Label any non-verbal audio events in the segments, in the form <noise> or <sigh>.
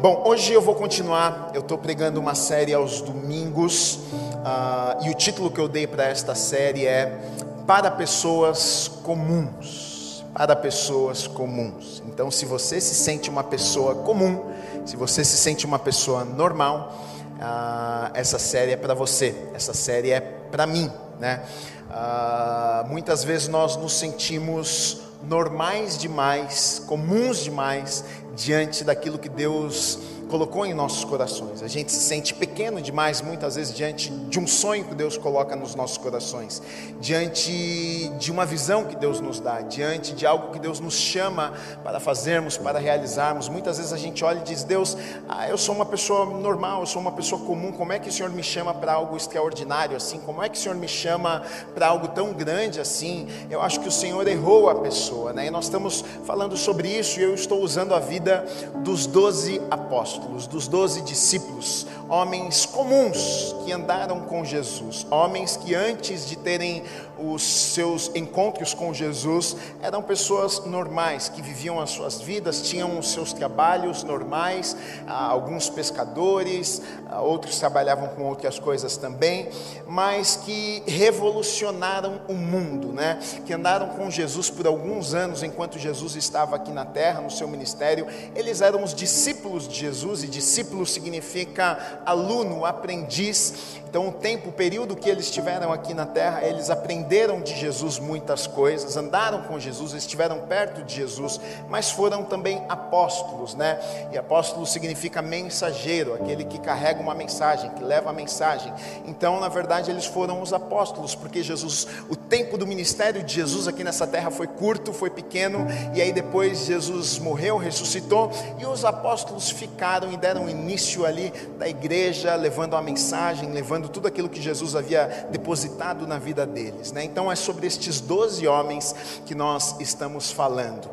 Bom, hoje eu vou continuar. Eu estou pregando uma série aos domingos uh, e o título que eu dei para esta série é Para Pessoas Comuns. Para pessoas comuns. Então, se você se sente uma pessoa comum, se você se sente uma pessoa normal, uh, essa série é para você. Essa série é para mim, né? Uh, muitas vezes nós nos sentimos normais demais, comuns demais, diante daquilo que Deus colocou em nossos corações. A gente se sente pequeno demais, muitas vezes, diante de um sonho que Deus coloca nos nossos corações, diante de uma visão que Deus nos dá, diante de algo que Deus nos chama para fazermos, para realizarmos. Muitas vezes a gente olha e diz: Deus, ah, eu sou uma pessoa normal, eu sou uma pessoa comum, como é que o Senhor me chama para algo extraordinário assim? Como é que o Senhor me chama para algo tão grande assim? Eu acho que o Senhor errou a pessoa, né? E nós estamos falando sobre isso e eu estou usando a vida dos doze apóstolos apóstolos, dos doze discípulos, homens comuns que andaram com Jesus, homens que antes de terem os seus encontros com Jesus eram pessoas normais, que viviam as suas vidas, tinham os seus trabalhos normais, ah, alguns pescadores, ah, outros trabalhavam com outras coisas também, mas que revolucionaram o mundo, né? que andaram com Jesus por alguns anos enquanto Jesus estava aqui na terra, no seu ministério, eles eram os discípulos de Jesus, e discípulo significa aluno, aprendiz, então, o tempo, o período que eles estiveram aqui na terra, eles aprenderam de Jesus muitas coisas, andaram com Jesus, estiveram perto de Jesus, mas foram também apóstolos, né? E apóstolo significa mensageiro, aquele que carrega uma mensagem, que leva a mensagem. Então, na verdade, eles foram os apóstolos, porque Jesus, o tempo do ministério de Jesus aqui nessa terra foi curto, foi pequeno, e aí depois Jesus morreu, ressuscitou, e os apóstolos ficaram e deram início ali da igreja, levando a mensagem, levando tudo aquilo que Jesus havia depositado na vida deles. Né? Então é sobre estes doze homens que nós estamos falando.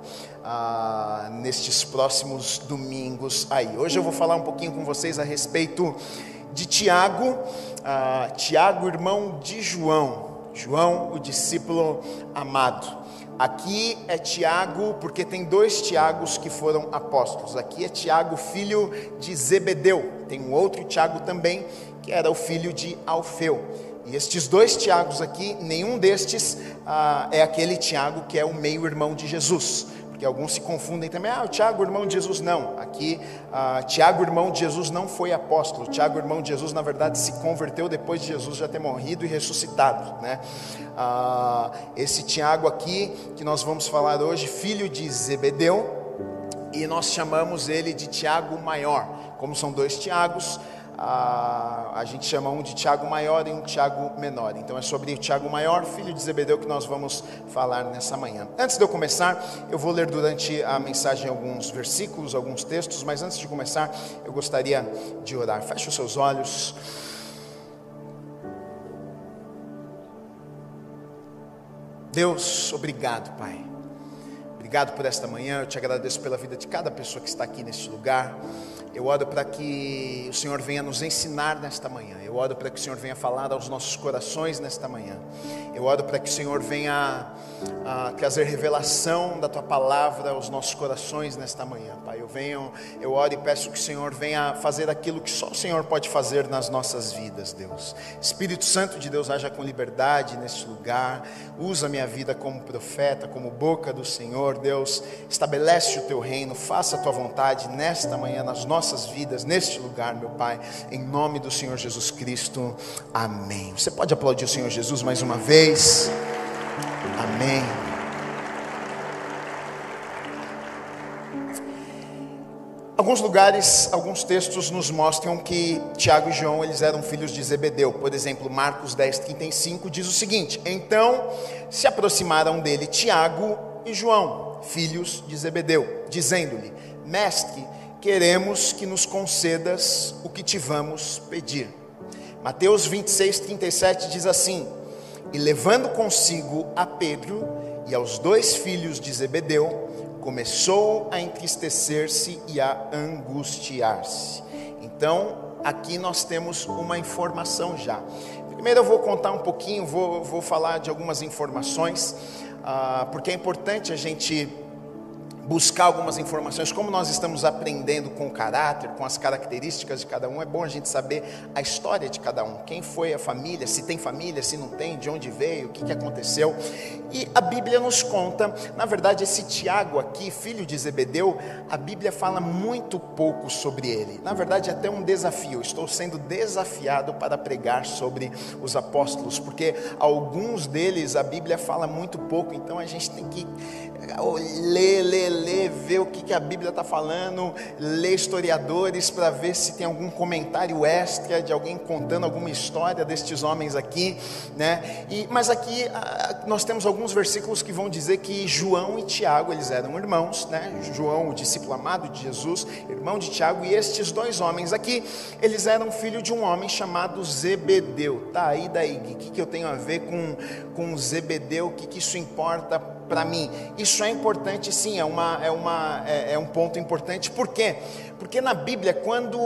Ah, nestes próximos domingos aí. Hoje eu vou falar um pouquinho com vocês a respeito de Tiago, ah, Tiago, irmão de João, João, o discípulo amado. Aqui é Tiago, porque tem dois Tiagos que foram apóstolos. Aqui é Tiago, filho de Zebedeu. Tem um outro Tiago também, que era o filho de Alfeu. E estes dois Tiagos aqui, nenhum destes ah, é aquele Tiago que é o meio-irmão de Jesus. Porque alguns se confundem também, ah, o Tiago, irmão de Jesus, não. Aqui, ah, Tiago, irmão de Jesus, não foi apóstolo. Tiago, irmão de Jesus, na verdade, se converteu depois de Jesus já ter morrido e ressuscitado. Né? Ah, esse Tiago aqui, que nós vamos falar hoje, filho de Zebedeu, e nós chamamos ele de Tiago Maior. Como são dois Tiagos, a, a gente chama um de Tiago Maior e um Tiago Menor. Então é sobre o Tiago Maior, filho de Zebedeu, que nós vamos falar nessa manhã. Antes de eu começar, eu vou ler durante a mensagem alguns versículos, alguns textos, mas antes de começar, eu gostaria de orar. Feche os seus olhos. Deus, obrigado, Pai. Obrigado por esta manhã. Eu te agradeço pela vida de cada pessoa que está aqui neste lugar. Eu oro para que o Senhor venha nos ensinar nesta manhã. Eu oro para que o Senhor venha falar aos nossos corações nesta manhã. Eu oro para que o Senhor venha a, trazer revelação da tua palavra aos nossos corações nesta manhã, Pai. Eu venho, eu oro e peço que o Senhor venha fazer aquilo que só o Senhor pode fazer nas nossas vidas, Deus. Espírito Santo de Deus, haja com liberdade neste lugar. Usa minha vida como profeta, como boca do Senhor, Deus. Estabelece o teu reino, faça a tua vontade nesta manhã nas nossas nossas vidas neste lugar, meu Pai, em nome do Senhor Jesus Cristo. Amém. Você pode aplaudir o Senhor Jesus mais uma vez? Amém. Alguns lugares, alguns textos nos mostram que Tiago e João eles eram filhos de Zebedeu. Por exemplo, Marcos 10, 35 diz o seguinte: Então se aproximaram dele Tiago e João, filhos de Zebedeu, dizendo-lhe: Mestre, queremos que nos concedas o que te vamos pedir. Mateus 26, 37 diz assim: E levando consigo a Pedro e aos dois filhos de Zebedeu, começou a entristecer-se e a angustiar-se. Então, aqui nós temos uma informação já. Primeiro eu vou contar um pouquinho, vou, vou falar de algumas informações, ah, porque é importante a gente buscar algumas informações, como nós estamos aprendendo com o caráter, com as características de cada um, é bom a gente saber a história de cada um, quem foi a família, se tem família, se não tem, de onde veio, o que, que aconteceu. E a Bíblia nos conta, na verdade, esse Tiago aqui, filho de Zebedeu, a Bíblia fala muito pouco sobre ele. Na verdade, é até um desafio. Estou sendo desafiado para pregar sobre os apóstolos, porque alguns deles a Bíblia fala muito pouco, então a gente tem que ler, ler, ler, ver o que, que a Bíblia está falando, ler historiadores para ver se tem algum comentário extra de alguém contando alguma história destes homens aqui, né? E, mas aqui nós temos alguns versículos que vão dizer que João e Tiago eles eram irmãos, né? João, o discípulo amado de Jesus, irmão de Tiago, e estes dois homens aqui, eles eram filho de um homem chamado Zebedeu. Tá aí daí, o que, que eu tenho a ver com com Zebedeu? O que, que isso importa para mim. Isso é importante, sim, é, uma, é, uma, é, é um ponto importante. Por quê? Porque na Bíblia, quando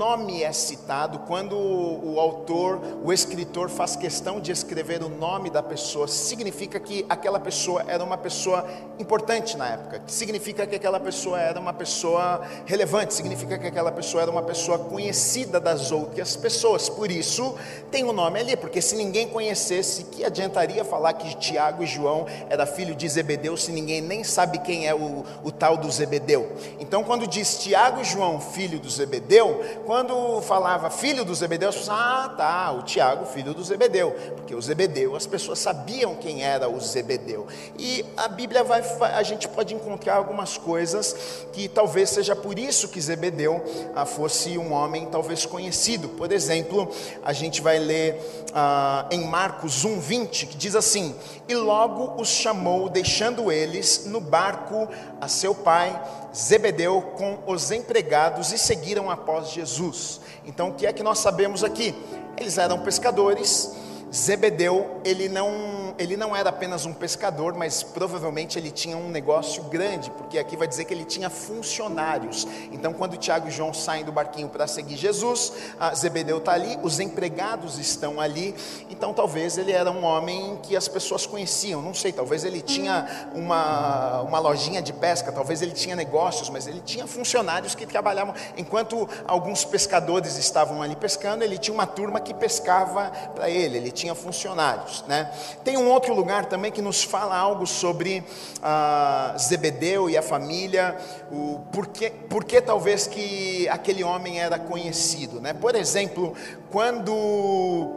nome é citado, quando o autor, o escritor faz questão de escrever o nome da pessoa, significa que aquela pessoa era uma pessoa importante na época, significa que aquela pessoa era uma pessoa relevante, significa que aquela pessoa era uma pessoa conhecida das outras pessoas. Por isso, tem o um nome ali, porque se ninguém conhecesse, que adiantaria falar que Tiago e João era filho de Zebedeu se ninguém nem sabe quem é o, o tal do Zebedeu? Então, quando diz Tiago Tiago e João, filho do Zebedeu, quando falava filho do Zebedeu, as pessoas, ah, tá, o Tiago, filho do Zebedeu, porque o Zebedeu, as pessoas sabiam quem era o Zebedeu. E a Bíblia vai, a gente pode encontrar algumas coisas que talvez seja por isso que Zebedeu ah, fosse um homem talvez conhecido. Por exemplo, a gente vai ler ah, em Marcos 1:20 que diz assim: e logo os chamou, deixando eles no barco a seu pai Zebedeu com os empregados e seguiram após Jesus. Então, o que é que nós sabemos aqui? Eles eram pescadores. Zebedeu, ele não ele não era apenas um pescador, mas provavelmente ele tinha um negócio grande, porque aqui vai dizer que ele tinha funcionários. Então, quando Tiago e João saem do barquinho para seguir Jesus, Zebedeu está ali, os empregados estão ali. Então, talvez ele era um homem que as pessoas conheciam. Não sei, talvez ele tinha uma, uma lojinha de pesca, talvez ele tinha negócios, mas ele tinha funcionários que trabalhavam. Enquanto alguns pescadores estavam ali pescando, ele tinha uma turma que pescava para ele. Ele tinha funcionários, né? Tem um outro lugar também que nos fala algo sobre ah, Zebedeu e a família, o porquê, porquê talvez que aquele homem era conhecido. Né? Por exemplo, quando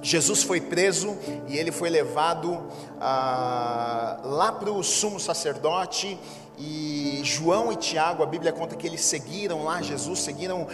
Jesus foi preso e ele foi levado ah, lá para o sumo sacerdote e João e Tiago, a Bíblia conta que eles seguiram lá Jesus, seguiram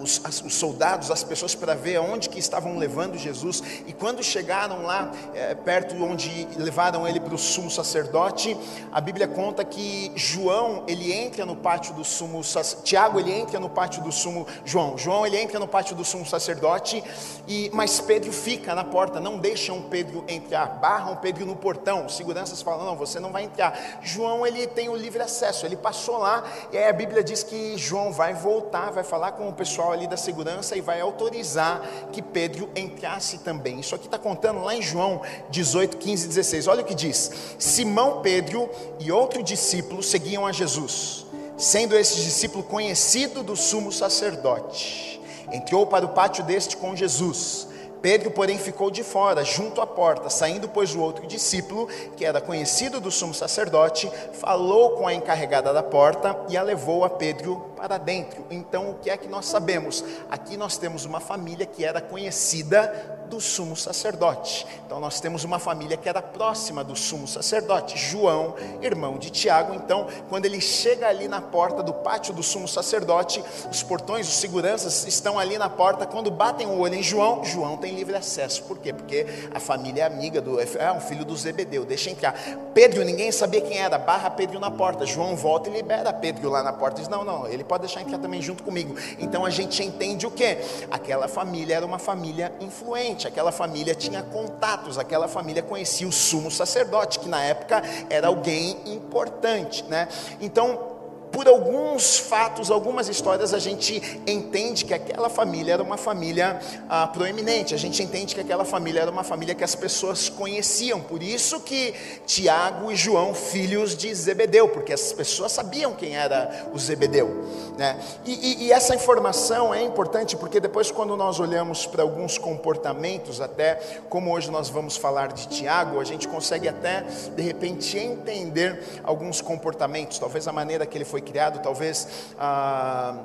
os, os, soldados, as pessoas para ver aonde que estavam levando Jesus. E quando chegaram lá, é, perto onde levaram ele para o sumo sacerdote, a Bíblia conta que João, ele entra no pátio do sumo Tiago, ele entra no pátio do sumo João. João, ele entra no pátio do sumo sacerdote, e mas Pedro fica na porta, não deixam Pedro entrar, barram Pedro no portão. Seguranças falam: "Não, você não vai entrar". João, ele tem o livro livre acesso. Ele passou lá e aí a Bíblia diz que João vai voltar, vai falar com o pessoal ali da segurança e vai autorizar que Pedro entrasse também. Isso aqui está contando lá em João 18, 15 16. Olha o que diz: Simão Pedro e outro discípulo seguiam a Jesus, sendo esse discípulo conhecido do sumo sacerdote. Entrou para o pátio deste com Jesus Pedro, porém, ficou de fora, junto à porta. Saindo, pois, o outro discípulo, que era conhecido do sumo sacerdote, falou com a encarregada da porta e a levou a Pedro para dentro. Então, o que é que nós sabemos? Aqui nós temos uma família que era conhecida do sumo sacerdote. Então, nós temos uma família que era próxima do sumo sacerdote, João, irmão de Tiago. Então, quando ele chega ali na porta do pátio do sumo sacerdote, os portões, os seguranças estão ali na porta. Quando batem o olho em João, João tem livre acesso. Por quê? Porque a família é amiga do. É um filho do Zebedeu, deixa entrar. Pedro, ninguém sabia quem era, barra Pedro na porta. João volta e libera Pedro lá na porta. Diz: Não, não, ele pode deixar entrar também junto comigo. Então a gente entende o que? Aquela família era uma família influente, aquela família tinha contatos, aquela família conhecia o sumo sacerdote, que na época era alguém importante, né? Então por alguns fatos, algumas histórias, a gente entende que aquela família era uma família ah, proeminente, a gente entende que aquela família era uma família que as pessoas conheciam, por isso que Tiago e João, filhos de Zebedeu, porque as pessoas sabiam quem era o Zebedeu. Né? E, e, e essa informação é importante porque depois, quando nós olhamos para alguns comportamentos, até como hoje nós vamos falar de Tiago, a gente consegue até de repente entender alguns comportamentos, talvez a maneira que ele foi criado, talvez ah,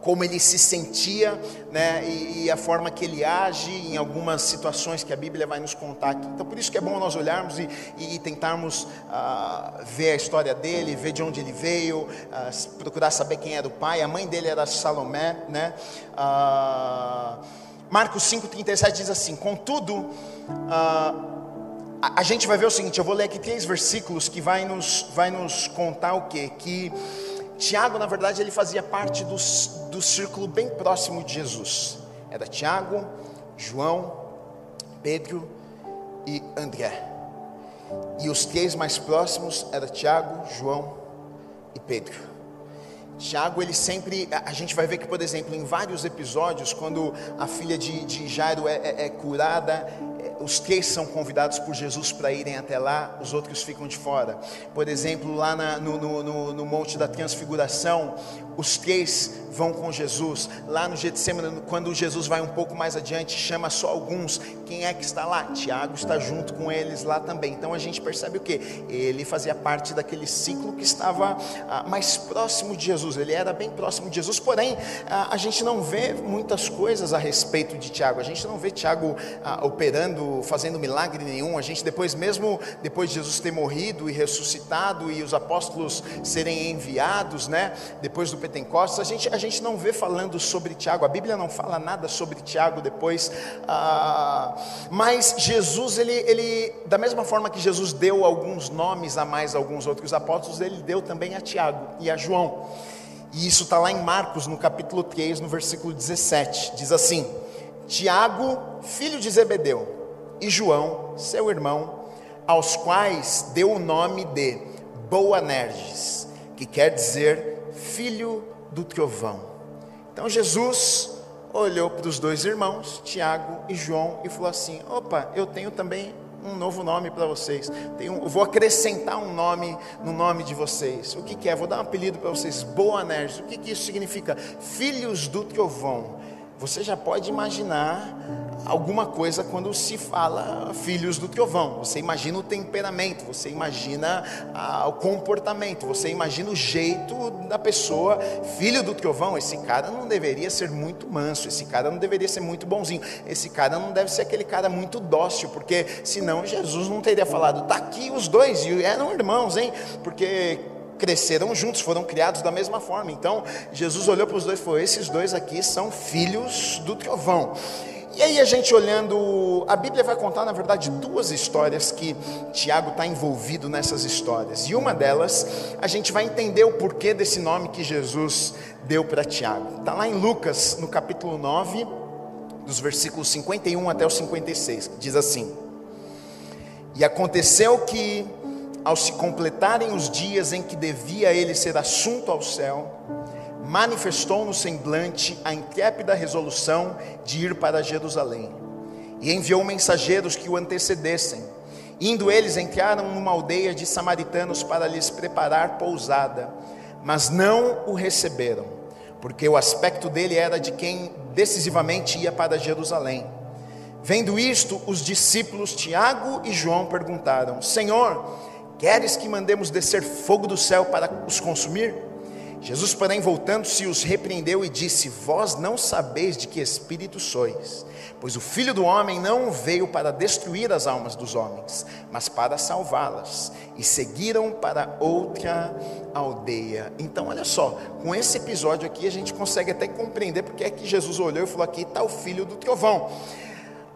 como ele se sentia, né, e, e, a forma que ele age em algumas situações que a Bíblia vai nos contar aqui. Então, por isso que é bom nós olharmos e, e, tentarmos ah, ver a história dele, ver de onde ele veio, ah, procurar saber quem era o pai. A mãe dele era Salomé, né? Ah, Marcos 5,37 diz assim: Contudo, ah, a, a, gente vai ver o seguinte: eu vou ler aqui três versículos que vai nos, vai nos contar o quê? Que Tiago, na verdade, ele fazia parte do, do círculo bem próximo de Jesus. Era Tiago, João, Pedro e André. E os três mais próximos eram Tiago, João e Pedro. Tiago, ele sempre, a gente vai ver que, por exemplo, em vários episódios, quando a filha de, de Jairo é, é, é curada, os três são convidados por Jesus para irem até lá, os outros ficam de fora. Por exemplo, lá na, no, no, no, Monte da Transfiguração, os três vão com Jesus. Lá no Getsemane, quando Jesus vai um pouco mais adiante, chama só alguns. Quem é que está lá? Tiago está junto com eles lá também. Então a gente percebe o que? Ele fazia parte daquele ciclo que estava ah, mais próximo de Jesus. Ele era bem próximo de Jesus, porém ah, a gente não vê muitas coisas a respeito de Tiago. A gente não vê Tiago ah, operando fazendo milagre nenhum. A gente depois, mesmo depois de Jesus ter morrido e ressuscitado e os apóstolos serem enviados, né? Depois do Pentecostes, a gente, a gente não vê falando sobre Tiago. A Bíblia não fala nada sobre Tiago depois. Ah, mas Jesus, ele, ele, da mesma forma que Jesus deu alguns nomes a mais alguns outros apóstolos, ele deu também a Tiago e a João. E isso está lá em Marcos, no capítulo 3, no versículo 17. Diz assim: Tiago, filho de Zebedeu e João, seu irmão, aos quais deu o nome de Boanerges, que quer dizer filho do trovão. Então Jesus olhou para os dois irmãos, Tiago e João, e falou assim: opa, eu tenho também um novo nome para vocês. Tenho, vou acrescentar um nome no nome de vocês. O que, que é? Vou dar um apelido para vocês: Boanerges. O que, que isso significa? Filhos do trovão. Você já pode imaginar alguma coisa quando se fala filhos do trovão. Você imagina o temperamento, você imagina ah, o comportamento, você imagina o jeito da pessoa. Filho do trovão, esse cara não deveria ser muito manso, esse cara não deveria ser muito bonzinho, esse cara não deve ser aquele cara muito dócil, porque senão Jesus não teria falado, tá aqui os dois, e eram irmãos, hein? Porque cresceram juntos, foram criados da mesma forma. Então, Jesus olhou para os dois e falou: Esses dois aqui são filhos do trovão. E aí, a gente olhando, a Bíblia vai contar, na verdade, duas histórias que Tiago está envolvido nessas histórias. E uma delas, a gente vai entender o porquê desse nome que Jesus deu para Tiago. Está lá em Lucas, no capítulo 9, dos versículos 51 até o 56, que diz assim: E aconteceu que ao se completarem os dias em que devia ele ser assunto ao céu, manifestou no semblante a intrépida resolução de ir para Jerusalém, e enviou mensageiros que o antecedessem. Indo eles, entraram numa aldeia de samaritanos para lhes preparar pousada, mas não o receberam, porque o aspecto dele era de quem decisivamente ia para Jerusalém. Vendo isto, os discípulos Tiago e João perguntaram: Senhor, Queres que mandemos descer fogo do céu para os consumir? Jesus, porém, voltando-se, os repreendeu e disse: Vós não sabeis de que espírito sois, pois o filho do homem não veio para destruir as almas dos homens, mas para salvá-las. E seguiram para outra aldeia. Então, olha só, com esse episódio aqui, a gente consegue até compreender porque é que Jesus olhou e falou: Aqui está o filho do trovão.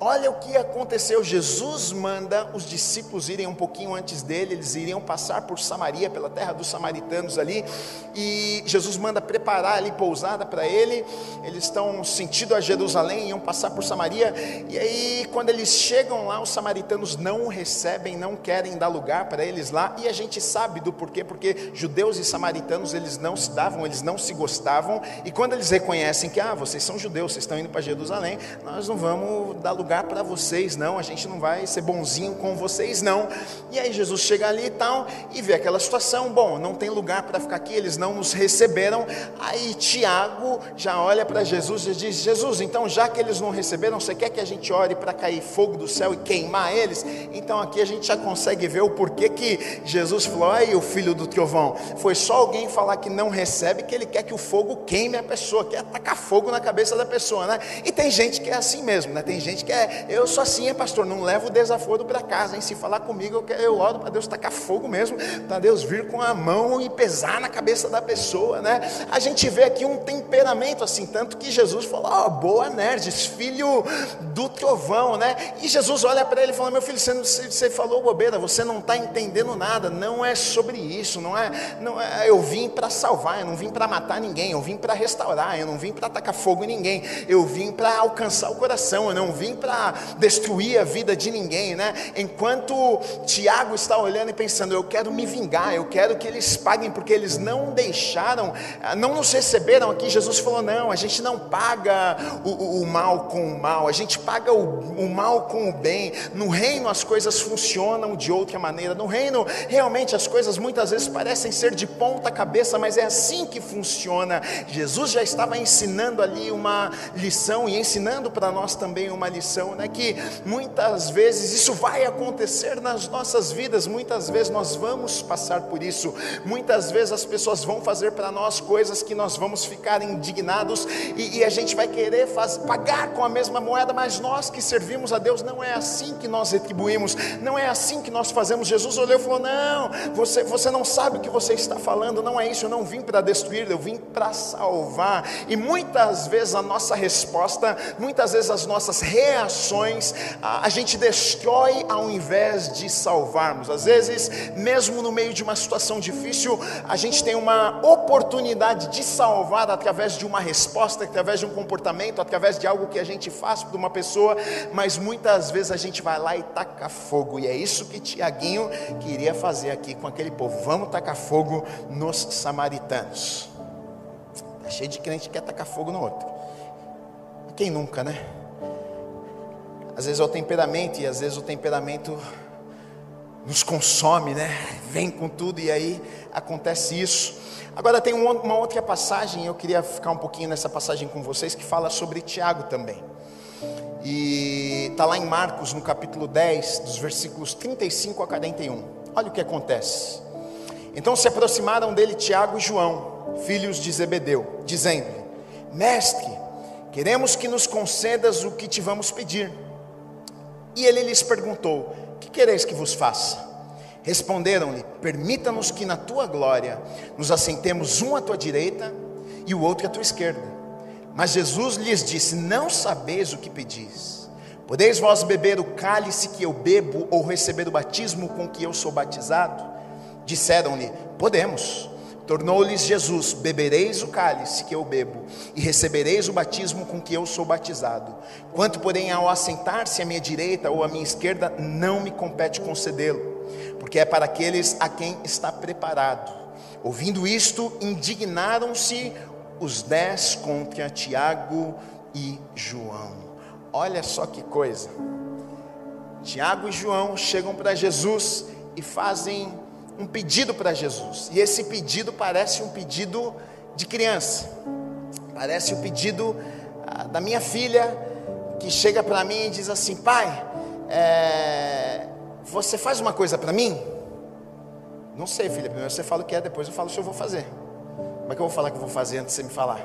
Olha o que aconteceu. Jesus manda os discípulos irem um pouquinho antes dele, eles iriam passar por Samaria, pela terra dos samaritanos ali, e Jesus manda preparar ali pousada para ele. Eles estão sentido a Jerusalém, iam passar por Samaria, e aí quando eles chegam lá, os samaritanos não o recebem, não querem dar lugar para eles lá, e a gente sabe do porquê, porque judeus e samaritanos eles não se davam, eles não se gostavam, e quando eles reconhecem que ah, vocês são judeus, vocês estão indo para Jerusalém, nós não vamos dar lugar lugar para vocês, não, a gente não vai ser bonzinho com vocês, não. E aí Jesus chega ali e tal, e vê aquela situação, bom, não tem lugar para ficar aqui, eles não nos receberam. Aí Tiago já olha para Jesus e diz: Jesus, então já que eles não receberam, você quer que a gente ore para cair fogo do céu e queimar eles? Então aqui a gente já consegue ver o porquê que Jesus falou: aí o filho do trovão, foi só alguém falar que não recebe que ele quer que o fogo queime a pessoa, quer atacar fogo na cabeça da pessoa, né? E tem gente que é assim mesmo, né? Tem gente que é eu sou assim, é pastor, não levo o desaforo para casa, hein? Se falar comigo, eu, quero, eu oro para Deus tacar fogo mesmo, para Deus vir com a mão e pesar na cabeça da pessoa, né? A gente vê aqui um temperamento assim, tanto que Jesus falou, ó, oh, boa Nerdes, filho do trovão, né? E Jesus olha para ele e fala, meu filho, você, você falou bobeira, você não está entendendo nada, não é sobre isso, não é, não é eu vim para salvar, eu não vim para matar ninguém, eu vim para restaurar, eu não vim para tacar fogo em ninguém, eu vim para alcançar o coração, eu não vim para destruir a vida de ninguém, né? Enquanto Tiago está olhando e pensando, eu quero me vingar, eu quero que eles paguem, porque eles não deixaram, ah, não nos receberam aqui. Jesus falou: não, a gente não paga o, o, o mal com o mal, a gente paga o, o mal com o bem. No reino as coisas funcionam de outra maneira. No reino, realmente as coisas muitas vezes parecem ser de ponta cabeça, mas é assim que funciona. Jesus já estava ensinando ali uma lição e ensinando para nós também uma lição né, que muitas vezes isso vai acontecer nas nossas vidas, muitas vezes nós vamos passar por isso, muitas vezes as pessoas vão fazer para nós coisas que nós vamos ficar indignados e, e a gente vai querer faz, pagar com a mesma moeda, mas nós que servimos a Deus, não é assim que nós retribuímos, não é assim que nós fazemos. Jesus olhou e falou: Não, você, você não sabe o que você está falando, não é isso, eu não vim para destruir, eu vim para salvar. E muitas vezes a nossa resposta, muitas vezes as nossas reações, ações a gente destrói ao invés de salvarmos. Às vezes, mesmo no meio de uma situação difícil, a gente tem uma oportunidade de salvar através de uma resposta, através de um comportamento, através de algo que a gente faz para uma pessoa, mas muitas vezes a gente vai lá e taca fogo, e é isso que Tiaguinho queria fazer aqui com aquele povo. Vamos tacar fogo nos samaritanos. Está cheio de crente que quer tacar fogo no outro. Quem nunca, né? Às vezes é o temperamento, e às vezes o temperamento nos consome, né? Vem com tudo e aí acontece isso. Agora tem uma outra passagem, eu queria ficar um pouquinho nessa passagem com vocês, que fala sobre Tiago também. E está lá em Marcos, no capítulo 10, dos versículos 35 a 41. Olha o que acontece. Então se aproximaram dele Tiago e João, filhos de Zebedeu, dizendo-lhe: Mestre, queremos que nos concedas o que te vamos pedir. E ele lhes perguntou: Que quereis que vos faça? Responderam-lhe: Permita-nos que na tua glória nos assentemos um à tua direita e o outro à tua esquerda. Mas Jesus lhes disse: Não sabeis o que pedis. Podeis vós beber o cálice que eu bebo ou receber o batismo com que eu sou batizado? Disseram-lhe: Podemos. Tornou-lhes Jesus: Bebereis o cálice que eu bebo, e recebereis o batismo com que eu sou batizado. Quanto, porém, ao assentar-se à minha direita ou à minha esquerda, não me compete concedê-lo, porque é para aqueles a quem está preparado. Ouvindo isto, indignaram-se os dez contra Tiago e João. Olha só que coisa. Tiago e João chegam para Jesus e fazem um pedido para Jesus. E esse pedido parece um pedido de criança. Parece o um pedido ah, da minha filha que chega para mim e diz assim: Pai, é, você faz uma coisa para mim? Não sei, filha. Primeiro você fala o que é, depois eu falo se eu vou fazer. Como é que eu vou falar que eu vou fazer antes de você me falar?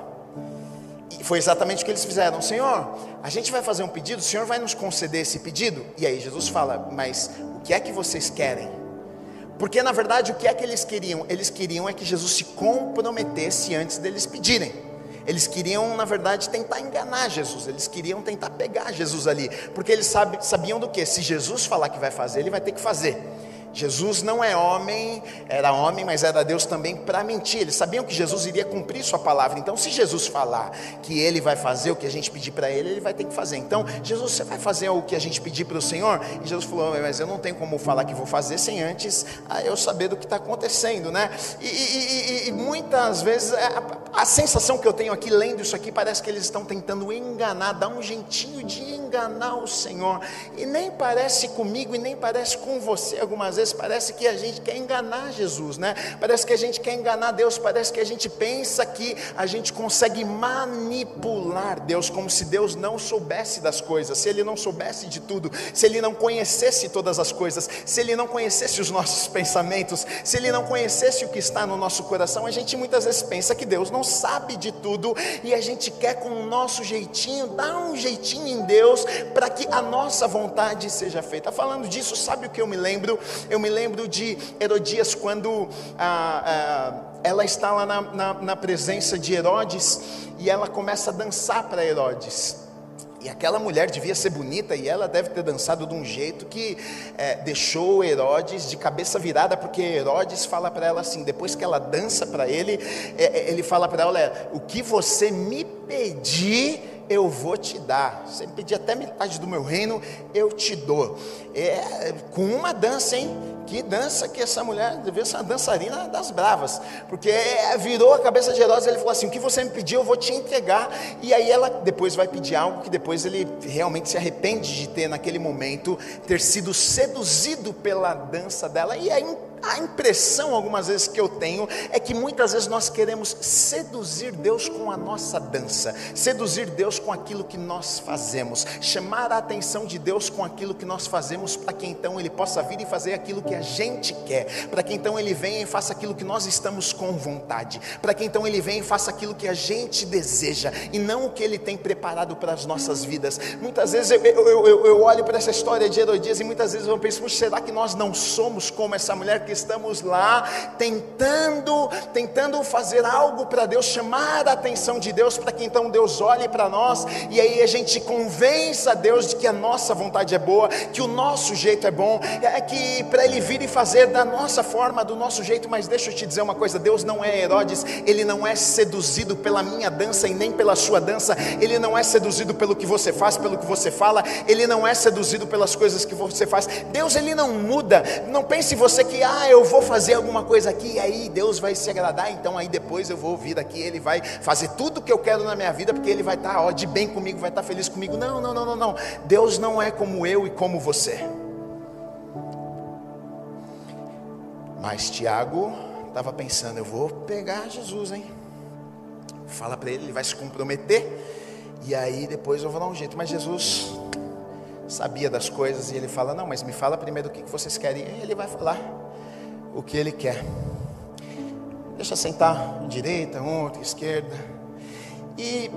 E foi exatamente o que eles fizeram. Senhor, a gente vai fazer um pedido, o Senhor vai nos conceder esse pedido? E aí Jesus fala: Mas o que é que vocês querem? Porque na verdade o que é que eles queriam? Eles queriam é que Jesus se comprometesse antes deles pedirem. Eles queriam, na verdade, tentar enganar Jesus, eles queriam tentar pegar Jesus ali, porque eles sabiam do que? Se Jesus falar que vai fazer, ele vai ter que fazer. Jesus não é homem, era homem, mas era Deus também para mentir. Eles sabiam que Jesus iria cumprir sua palavra. Então, se Jesus falar que ele vai fazer o que a gente pedir para ele, ele vai ter que fazer. Então, Jesus, você vai fazer o que a gente pedir para o Senhor? E Jesus falou: Mas eu não tenho como falar que vou fazer sem antes eu saber do que está acontecendo, né? E, e, e, e muitas vezes é, a, a sensação que eu tenho aqui lendo isso aqui parece que eles estão tentando enganar, dar um jeitinho de enganar o Senhor. E nem parece comigo e nem parece com você algumas vezes parece que a gente quer enganar Jesus, né? Parece que a gente quer enganar Deus, parece que a gente pensa que a gente consegue manipular Deus, como se Deus não soubesse das coisas, se Ele não soubesse de tudo, se Ele não conhecesse todas as coisas, se Ele não conhecesse os nossos pensamentos, se Ele não conhecesse o que está no nosso coração. A gente muitas vezes pensa que Deus não sabe de tudo e a gente quer com o nosso jeitinho, dar um jeitinho em Deus para que a nossa vontade seja feita. Falando disso, sabe o que eu me lembro? Eu me lembro de Herodias quando ah, ah, ela está lá na, na, na presença de Herodes e ela começa a dançar para Herodes. E aquela mulher devia ser bonita e ela deve ter dançado de um jeito que é, deixou Herodes de cabeça virada, porque Herodes fala para ela assim: depois que ela dança para ele, é, ele fala para ela: o que você me pedir eu vou te dar. Você me pedir até metade do meu reino, eu te dou. É, com uma dança, hein? Que dança que essa mulher devia ser uma dançarina das bravas, porque é, virou a cabeça de Herodes. Ele falou assim: O que você me pediu, eu vou te entregar. E aí ela depois vai pedir algo que depois ele realmente se arrepende de ter, naquele momento, ter sido seduzido pela dança dela. E é a impressão, algumas vezes, que eu tenho é que muitas vezes nós queremos seduzir Deus com a nossa dança, seduzir Deus com aquilo que nós fazemos, chamar a atenção de Deus com aquilo que nós fazemos, para que então Ele possa vir e fazer aquilo que a gente quer, para que então Ele venha e faça aquilo que nós estamos com vontade, para que então Ele venha e faça aquilo que a gente deseja, e não o que Ele tem preparado para as nossas vidas. Muitas vezes eu, eu, eu, eu olho para essa história de Herodias e muitas vezes eu penso, será que nós não somos como essa mulher que estamos lá tentando, tentando fazer algo para Deus, chamar a atenção de Deus, para que então Deus olhe para nós e aí a gente convença Deus de que a nossa vontade é boa, que o nosso jeito é bom, é que para Ele vir e fazer da nossa forma, do nosso jeito, mas deixa eu te dizer uma coisa: Deus não é Herodes, Ele não é seduzido pela minha dança e nem pela sua dança, Ele não é seduzido pelo que você faz, pelo que você fala, Ele não é seduzido pelas coisas que você faz. Deus, Ele não muda, não pense você que, ah, ah, eu vou fazer alguma coisa aqui, e aí Deus vai se agradar, então aí depois eu vou vir aqui, Ele vai fazer tudo que eu quero na minha vida, porque Ele vai estar ó, de bem comigo, vai estar feliz comigo. Não, não, não, não, não. Deus não é como eu e como você. Mas Tiago estava pensando, eu vou pegar Jesus, hein? Fala para ele, ele vai se comprometer, e aí depois eu vou dar um jeito. Mas Jesus sabia das coisas e ele fala: Não, mas me fala primeiro o que vocês querem. E ele vai falar o que ele quer. Deixa sentar direita, ontem, esquerda. E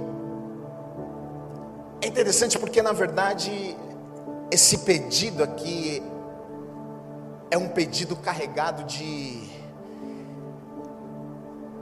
é interessante porque, na verdade, esse pedido aqui é um pedido carregado de,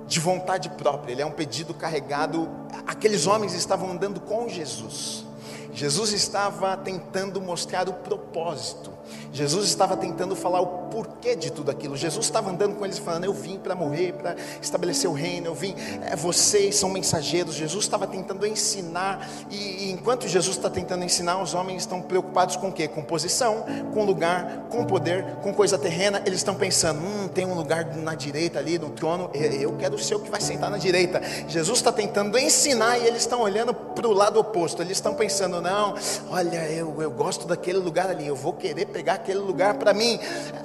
de vontade própria, ele é um pedido carregado. Aqueles homens estavam andando com Jesus, Jesus estava tentando mostrar o propósito. Jesus estava tentando falar o porquê de tudo aquilo. Jesus estava andando com eles falando: Eu vim para morrer, para estabelecer o reino. Eu vim, é, vocês são mensageiros. Jesus estava tentando ensinar. E, e, enquanto Jesus está tentando ensinar, os homens estão preocupados com o quê? Com posição, com lugar, com poder, com coisa terrena. Eles estão pensando: Hum, tem um lugar na direita ali no trono. Eu quero ser o que vai sentar na direita. Jesus está tentando ensinar e eles estão olhando para o lado oposto. Eles estão pensando: Não, olha, eu, eu gosto daquele lugar ali. Eu vou querer pegar aquele lugar para mim.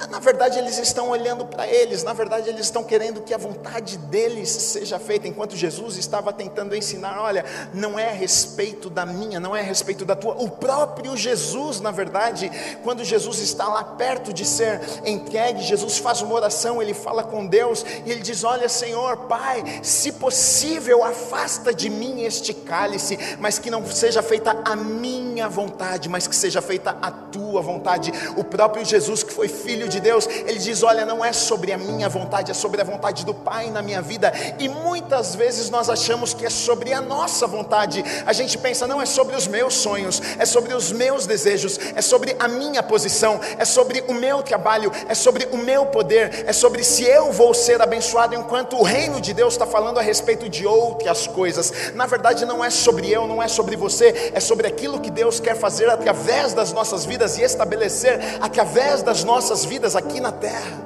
Na verdade, eles estão olhando para eles, na verdade, eles estão querendo que a vontade deles seja feita, enquanto Jesus estava tentando ensinar: olha, não é a respeito da minha, não é a respeito da tua. O próprio Jesus, na verdade, quando Jesus está lá perto de ser entregue, Jesus faz uma oração, ele fala com Deus e ele diz: Olha, Senhor, Pai, se possível, afasta de mim este cálice, mas que não seja feita a minha vontade, mas que seja feita a tua vontade. O próprio Jesus, que foi filho de Deus, ele diz: Olha, não é sobre a minha vontade, é sobre a vontade do Pai na minha vida. E muitas vezes nós achamos que é sobre a nossa vontade. A gente pensa, não é sobre os meus sonhos, é sobre os meus desejos, é sobre a minha posição, é sobre o meu trabalho, é sobre o meu poder, é sobre se eu vou ser abençoado, enquanto o reino de Deus está falando a respeito de outras coisas. Na verdade, não é sobre eu, não é sobre você, é sobre aquilo que Deus quer fazer através das nossas vidas e estabelecer através das nossas vidas aqui na terra.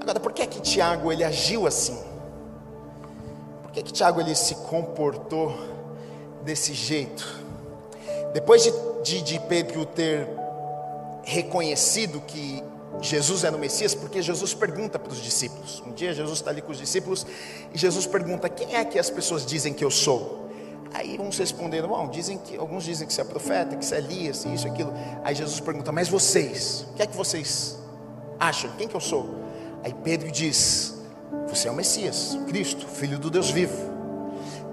Agora, por que é que Tiago ele agiu assim? Por que, é que Tiago ele se comportou desse jeito? Depois de, de, de Pedro ter reconhecido que Jesus era o Messias, porque Jesus pergunta para os discípulos. Um dia Jesus está ali com os discípulos e Jesus pergunta: Quem é que as pessoas dizem que eu sou? Aí uns responderam: Bom, dizem que alguns dizem que você é profeta, que você é Elias, isso, aquilo. Aí Jesus pergunta: Mas vocês, o que é que vocês acham? Quem que eu sou? Aí Pedro diz: Você é o Messias, Cristo, Filho do Deus vivo.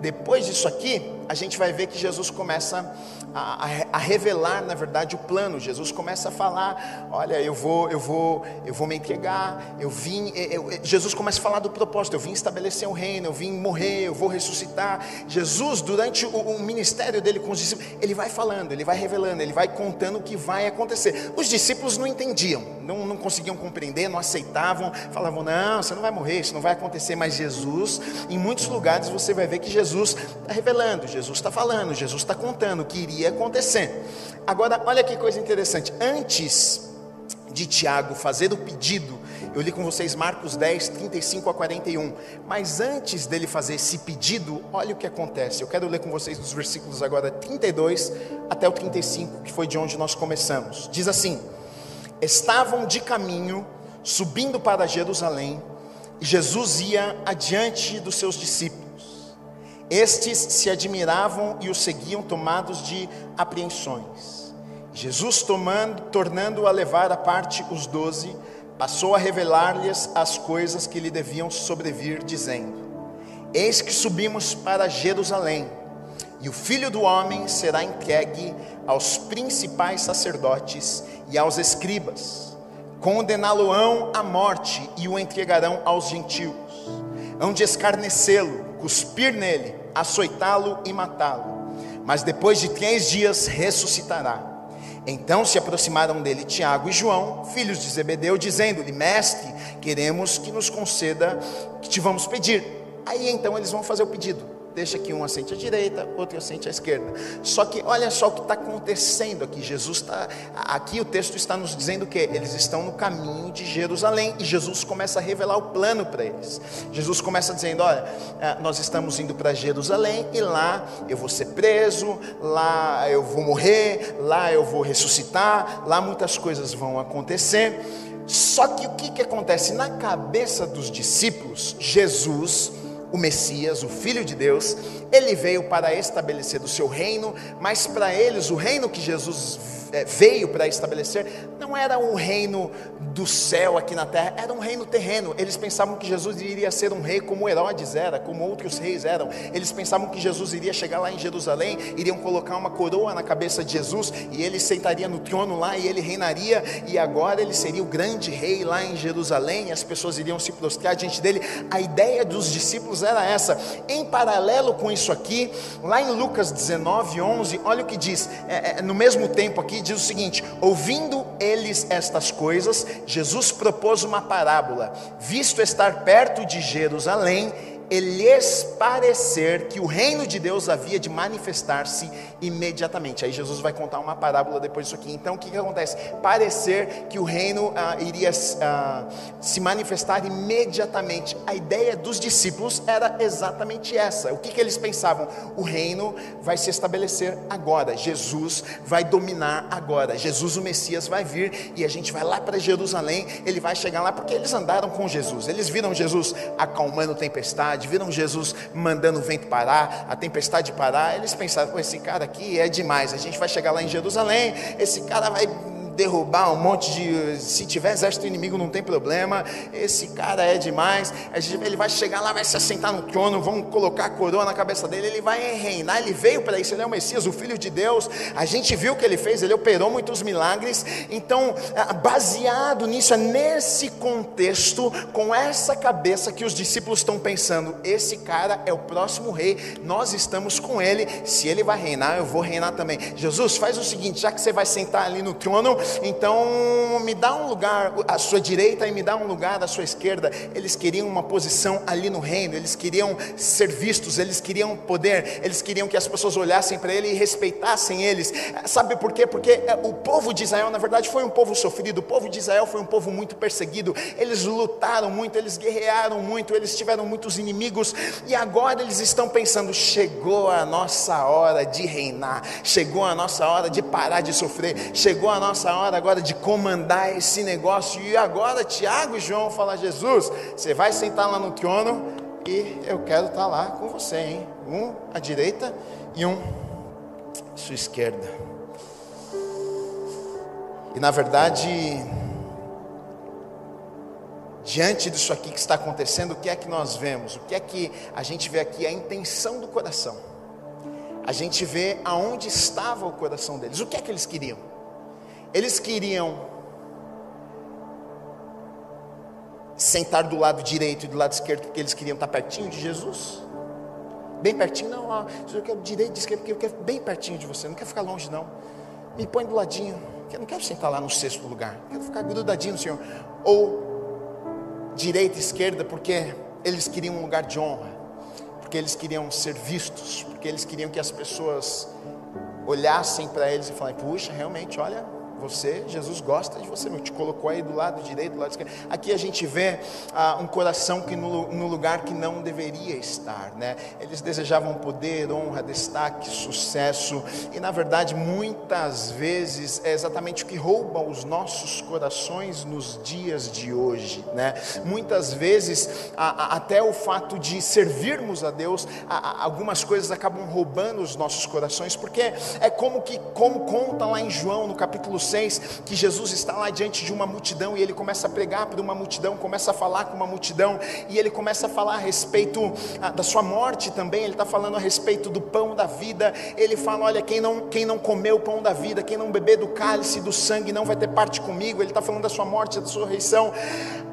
Depois disso aqui, a gente vai ver que Jesus começa a, a, a, revelar, na verdade, o plano. Jesus começa a falar: olha, eu vou, eu vou, eu vou me entregar. Eu vim. Eu, Jesus começa a falar do propósito. Eu vim estabelecer um reino. Eu vim morrer. Eu vou ressuscitar. Jesus, durante o, o ministério dele com os discípulos, ele vai falando, ele vai revelando, ele vai contando o que vai acontecer. Os discípulos não entendiam, não, não conseguiam compreender, não aceitavam, falavam: não, você não vai morrer, isso não vai acontecer. Mas Jesus, em muitos lugares, você vai ver que Jesus está revelando. Jesus está falando, Jesus está contando o que iria acontecer. Agora, olha que coisa interessante. Antes de Tiago fazer o pedido, eu li com vocês Marcos 10, 35 a 41. Mas antes dele fazer esse pedido, olha o que acontece. Eu quero ler com vocês dos versículos agora 32 até o 35, que foi de onde nós começamos. Diz assim: Estavam de caminho, subindo para Jerusalém, e Jesus ia adiante dos seus discípulos. Estes se admiravam e o seguiam, tomados de apreensões. Jesus, tomando, tornando a levar à parte os doze, passou a revelar-lhes as coisas que lhe deviam sobrevir, dizendo: Eis que subimos para Jerusalém, e o filho do homem será entregue aos principais sacerdotes e aos escribas. Condená-lo-ão à morte e o entregarão aos gentios. Hão de escarnecê-lo cuspir nele, açoitá-lo e matá-lo. Mas depois de três dias ressuscitará. Então se aproximaram dele Tiago e João, filhos de Zebedeu, dizendo-lhe: Mestre, queremos que nos conceda que te vamos pedir. Aí então eles vão fazer o pedido deixa que um assente à direita, outro assente à esquerda. Só que olha só o que está acontecendo aqui. Jesus está, aqui o texto está nos dizendo que eles estão no caminho de Jerusalém e Jesus começa a revelar o plano para eles. Jesus começa dizendo: Olha, eh, nós estamos indo para Jerusalém e lá eu vou ser preso, lá eu vou morrer, lá eu vou ressuscitar, lá muitas coisas vão acontecer. Só que o que, que acontece? Na cabeça dos discípulos, Jesus o Messias, o Filho de Deus, ele veio para estabelecer o seu reino, mas para eles o reino que Jesus é, veio para estabelecer não era um reino do céu aqui na terra, era um reino terreno. Eles pensavam que Jesus iria ser um rei como Herodes era, como outros reis eram. Eles pensavam que Jesus iria chegar lá em Jerusalém, iriam colocar uma coroa na cabeça de Jesus e ele sentaria no trono lá e ele reinaria. E agora ele seria o grande rei lá em Jerusalém e as pessoas iriam se prostrar diante dele. A ideia dos discípulos era essa. Em paralelo com isso aqui, lá em Lucas 19, 11, olha o que diz. É, é, no mesmo tempo aqui, diz o seguinte: ouvindo eles estas coisas, Jesus propôs uma parábola. Visto estar perto de Jerusalém, lhes parecer que o reino de Deus havia de manifestar-se imediatamente. Aí Jesus vai contar uma parábola depois disso aqui. Então o que, que acontece? Parecer que o reino ah, iria ah, se manifestar imediatamente. A ideia dos discípulos era exatamente essa. O que, que eles pensavam? O reino vai se estabelecer agora. Jesus vai dominar agora. Jesus, o Messias, vai vir e a gente vai lá para Jerusalém. Ele vai chegar lá porque eles andaram com Jesus. Eles viram Jesus acalmando tempestade tempestade, viram Jesus mandando o vento parar, a tempestade parar, eles pensaram, esse cara aqui é demais, a gente vai chegar lá em Jerusalém, esse cara vai derrubar um monte de. Se tiver exército inimigo, não tem problema. Esse cara é demais. Ele vai chegar lá, vai se assentar no trono, vão colocar a coroa na cabeça dele, ele vai reinar. Ele veio para isso, ele é o Messias, o Filho de Deus. A gente viu o que ele fez, ele operou muitos milagres. Então, baseado nisso, é nesse contexto, com essa cabeça que os discípulos estão pensando: esse cara é o próximo rei, nós estamos com ele. Se ele vai reinar, eu vou reinar também. Jesus, faz o seguinte: já que você vai sentar ali no trono, então me dá um lugar à sua direita e me dá um lugar à sua esquerda. Eles queriam uma posição ali no reino, eles queriam ser vistos, eles queriam poder, eles queriam que as pessoas olhassem para ele e respeitassem eles. Sabe por quê? Porque é, o povo de Israel, na verdade, foi um povo sofrido, o povo de Israel foi um povo muito perseguido, eles lutaram muito, eles guerrearam muito, eles tiveram muitos inimigos, e agora eles estão pensando: chegou a nossa hora de reinar, chegou a nossa hora de parar de sofrer, chegou a nossa hora agora de comandar esse negócio. E agora Tiago e João falam: Jesus, você vai sentar lá no trono e eu quero estar lá com você, hein? Um à direita e um à sua esquerda. E na verdade, diante disso aqui que está acontecendo, o que é que nós vemos? O que é que a gente vê aqui? A intenção do coração. A gente vê aonde estava o coração deles. O que é que eles queriam? Eles queriam sentar do lado direito e do lado esquerdo porque eles queriam estar pertinho de Jesus? Bem pertinho, não, eu quero direito e esquerdo porque eu quero bem pertinho de você, não quero ficar longe não. Me põe do ladinho, eu não quero sentar lá no sexto lugar, quero ficar grudadinho Senhor. Ou direita e esquerda porque eles queriam um lugar de honra, porque eles queriam ser vistos, porque eles queriam que as pessoas olhassem para eles e falassem, puxa, realmente, olha, você, Jesus gosta de você, te colocou aí do lado direito, do lado esquerdo. Aqui a gente vê ah, um coração que no, no, lugar que não deveria estar, né? Eles desejavam poder, honra, destaque, sucesso, e na verdade muitas vezes é exatamente o que rouba os nossos corações nos dias de hoje, né? Muitas vezes a, a, até o fato de servirmos a Deus, a, algumas coisas acabam roubando os nossos corações, porque é como que, como conta lá em João no capítulo 6, que Jesus está lá diante de uma multidão e ele começa a pregar para uma multidão, começa a falar com uma multidão e ele começa a falar a respeito ah, da sua morte também. Ele está falando a respeito do pão da vida. Ele fala: Olha, quem não, quem não comer o pão da vida, quem não beber do cálice do sangue, não vai ter parte comigo. Ele está falando da sua morte, da sua ressurreição.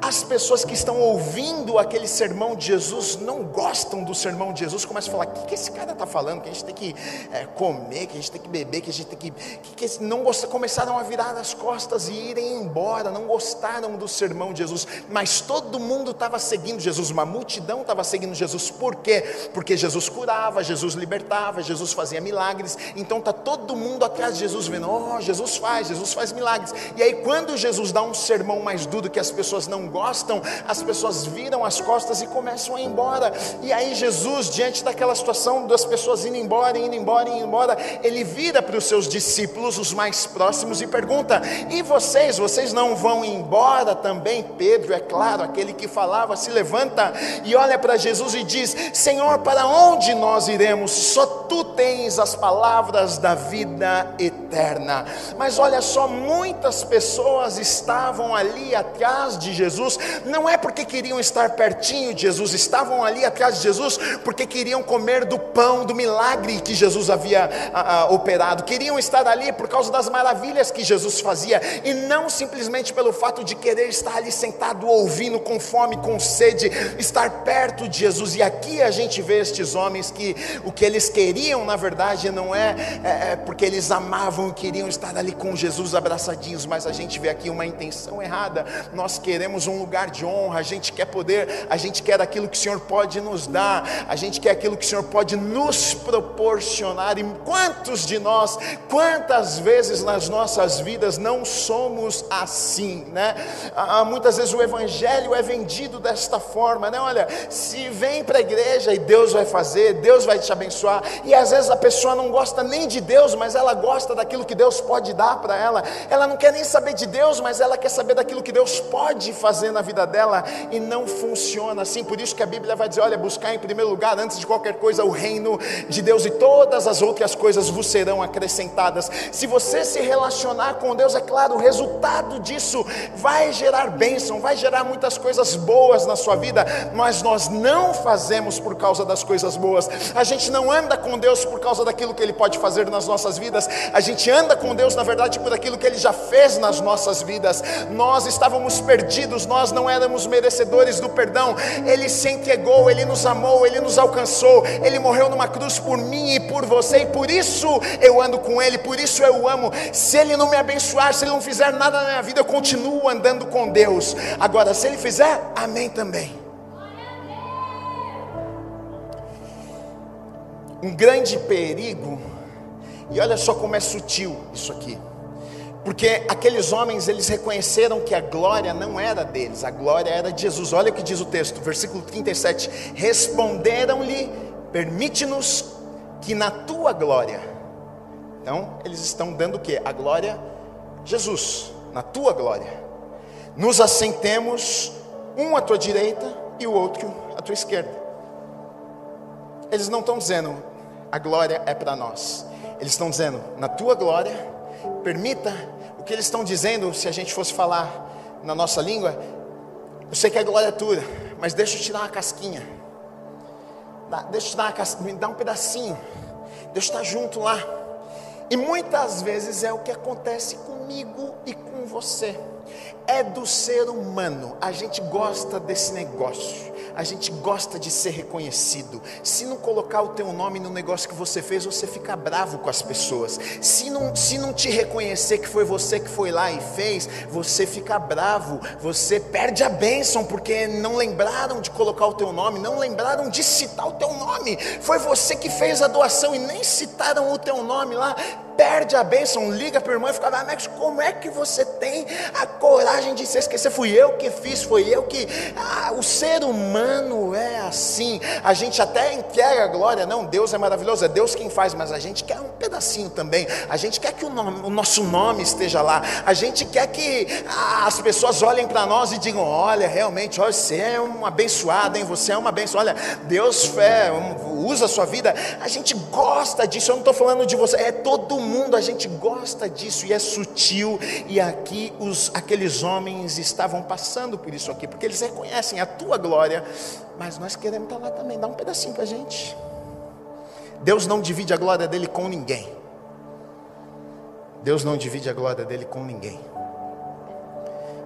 As pessoas que estão ouvindo aquele sermão de Jesus não gostam do sermão de Jesus, começam a falar: O que, que esse cara está falando? Que a gente tem que é, comer, que a gente tem que beber, que a gente tem que. que, que não gostam, começaram a virar as costas e irem embora, não gostaram do sermão de Jesus, mas todo mundo estava seguindo Jesus, uma multidão estava seguindo Jesus, por quê? Porque Jesus curava, Jesus libertava, Jesus fazia milagres, então está todo mundo atrás de Jesus, vendo, oh, Jesus faz, Jesus faz milagres, e aí quando Jesus dá um sermão mais duro que as pessoas não gostam, as pessoas viram as costas e começam a ir embora, e aí Jesus, diante daquela situação das pessoas indo embora, indo embora, indo embora, ele vira para os seus discípulos, os mais próximos, e pergunta: E vocês, vocês não vão embora também? Pedro, é claro, aquele que falava, se levanta e olha para Jesus e diz: Senhor, para onde nós iremos? Só tu tens as palavras da vida eterna. Mas olha só, muitas pessoas estavam ali atrás de Jesus, não é porque queriam estar pertinho de Jesus, estavam ali atrás de Jesus porque queriam comer do pão, do milagre que Jesus havia a, a, operado, queriam estar ali por causa das maravilhas que Jesus fazia, e não simplesmente pelo fato de querer estar ali sentado ouvindo com fome, com sede, estar perto de Jesus. E aqui a gente vê estes homens que o que eles queriam, na verdade, não é, é, é porque eles amavam e queriam estar ali com Jesus abraçadinhos, mas a gente vê aqui uma intenção errada. Nós queremos um lugar de honra, a gente quer poder, a gente quer aquilo que o Senhor pode nos dar, a gente quer aquilo que o Senhor pode nos proporcionar. E quantos de nós, quantas vezes nas nossas vidas não somos assim, né? Ah, muitas vezes o evangelho é vendido desta forma, né? Olha, se vem para a igreja e Deus vai fazer, Deus vai te abençoar, e às vezes a pessoa não gosta nem de Deus, mas ela gosta daquilo que Deus pode dar para ela. Ela não quer nem saber de Deus, mas ela quer saber daquilo que Deus pode fazer na vida dela e não funciona assim. Por isso que a Bíblia vai dizer: olha, buscar em primeiro lugar, antes de qualquer coisa, o reino de Deus e todas as outras coisas vos serão acrescentadas. Se você se relacionar com Deus, é claro, o resultado disso vai gerar bênção, vai gerar muitas coisas boas na sua vida, mas nós não fazemos por causa das coisas boas. A gente não anda com Deus por causa daquilo que Ele pode fazer nas nossas vidas, a gente anda com Deus, na verdade, por aquilo que Ele já fez nas nossas vidas. Nós estávamos perdidos, nós não éramos merecedores do perdão, Ele se entregou, Ele nos amou, Ele nos alcançou, Ele morreu numa cruz por mim e por você, e por isso eu ando com Ele, por isso eu o amo. Se Ele não me abençoar, se Ele não fizer nada na minha vida, eu continuo andando com Deus. Agora, se Ele fizer, amém também. Um grande perigo, e olha só como é sutil isso aqui. Porque aqueles homens, eles reconheceram que a glória não era deles, a glória era de Jesus. Olha o que diz o texto, versículo 37. Responderam-lhe: Permite-nos que na tua glória. Então, eles estão dando o que? A glória Jesus, na tua glória. Nos assentemos, um à tua direita e o outro à tua esquerda. Eles não estão dizendo, a glória é para nós. Eles estão dizendo, na tua glória, permita o que eles estão dizendo, se a gente fosse falar na nossa língua, eu sei que a glória é tua, mas deixa eu tirar uma casquinha. Deixa eu te dar uma casquinha, me dá um pedacinho. Deixa eu estar junto lá. E muitas vezes é o que acontece comigo e com você. É do ser humano, a gente gosta desse negócio a gente gosta de ser reconhecido. Se não colocar o teu nome no negócio que você fez, você fica bravo com as pessoas. Se não, se não te reconhecer que foi você que foi lá e fez, você fica bravo. Você perde a bênção porque não lembraram de colocar o teu nome, não lembraram de citar o teu nome. Foi você que fez a doação e nem citaram o teu nome lá perde a bênção, liga para o irmão e fica, mas como é que você tem a coragem de se esquecer? Fui eu que fiz, foi eu que. Ah, o ser humano é assim. A gente até entrega a glória, não, Deus é maravilhoso, é Deus quem faz, mas a gente quer um pedacinho também. A gente quer que o, nome, o nosso nome esteja lá. A gente quer que ah, as pessoas olhem para nós e digam: olha, realmente, olha, você é um abençoado, hein? Você é uma benção. Olha, Deus fé, usa a sua vida. A gente gosta disso. Eu não estou falando de você, é todo mundo a gente gosta disso e é sutil. E aqui os aqueles homens estavam passando por isso aqui, porque eles reconhecem a tua glória, mas nós queremos estar lá também, dá um pedacinho para a gente. Deus não divide a glória dele com ninguém. Deus não divide a glória dele com ninguém.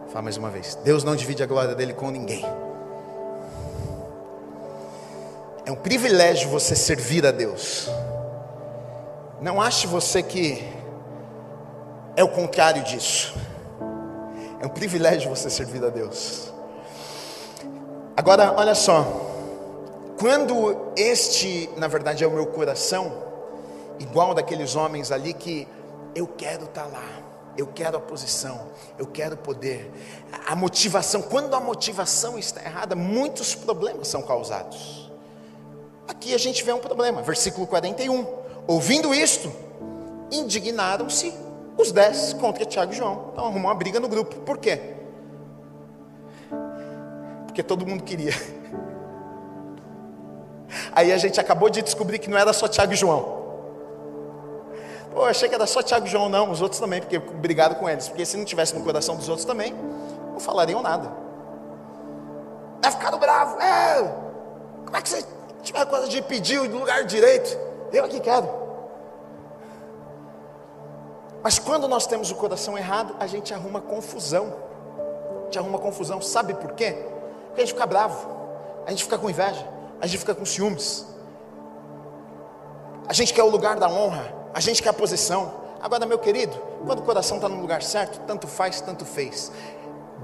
Fala mais uma vez. Deus não divide a glória dele com ninguém. É um privilégio você servir a Deus. Não ache você que é o contrário disso. É um privilégio você servir a Deus. Agora, olha só. Quando este, na verdade, é o meu coração, igual daqueles homens ali que eu quero estar tá lá, eu quero a posição, eu quero poder. A motivação, quando a motivação está errada, muitos problemas são causados. Aqui a gente vê um problema, versículo 41. Ouvindo isto, indignaram-se os dez contra Tiago e João. Então arrumou uma briga no grupo. Por quê? Porque todo mundo queria. <laughs> Aí a gente acabou de descobrir que não era só Tiago e João. Pô, achei que era só Tiago e João, não, os outros também, porque obrigado com eles. Porque se não tivesse no coração dos outros também, não falariam nada. Vai ficar bravo. É, como é que você tiver coisa de pedir o lugar direito? Eu aqui quero. Mas quando nós temos o coração errado, a gente arruma confusão. A gente arruma confusão. Sabe por quê? Porque a gente fica bravo, a gente fica com inveja, a gente fica com ciúmes. A gente quer o lugar da honra, a gente quer a posição. Agora, meu querido, quando o coração está no lugar certo, tanto faz, tanto fez.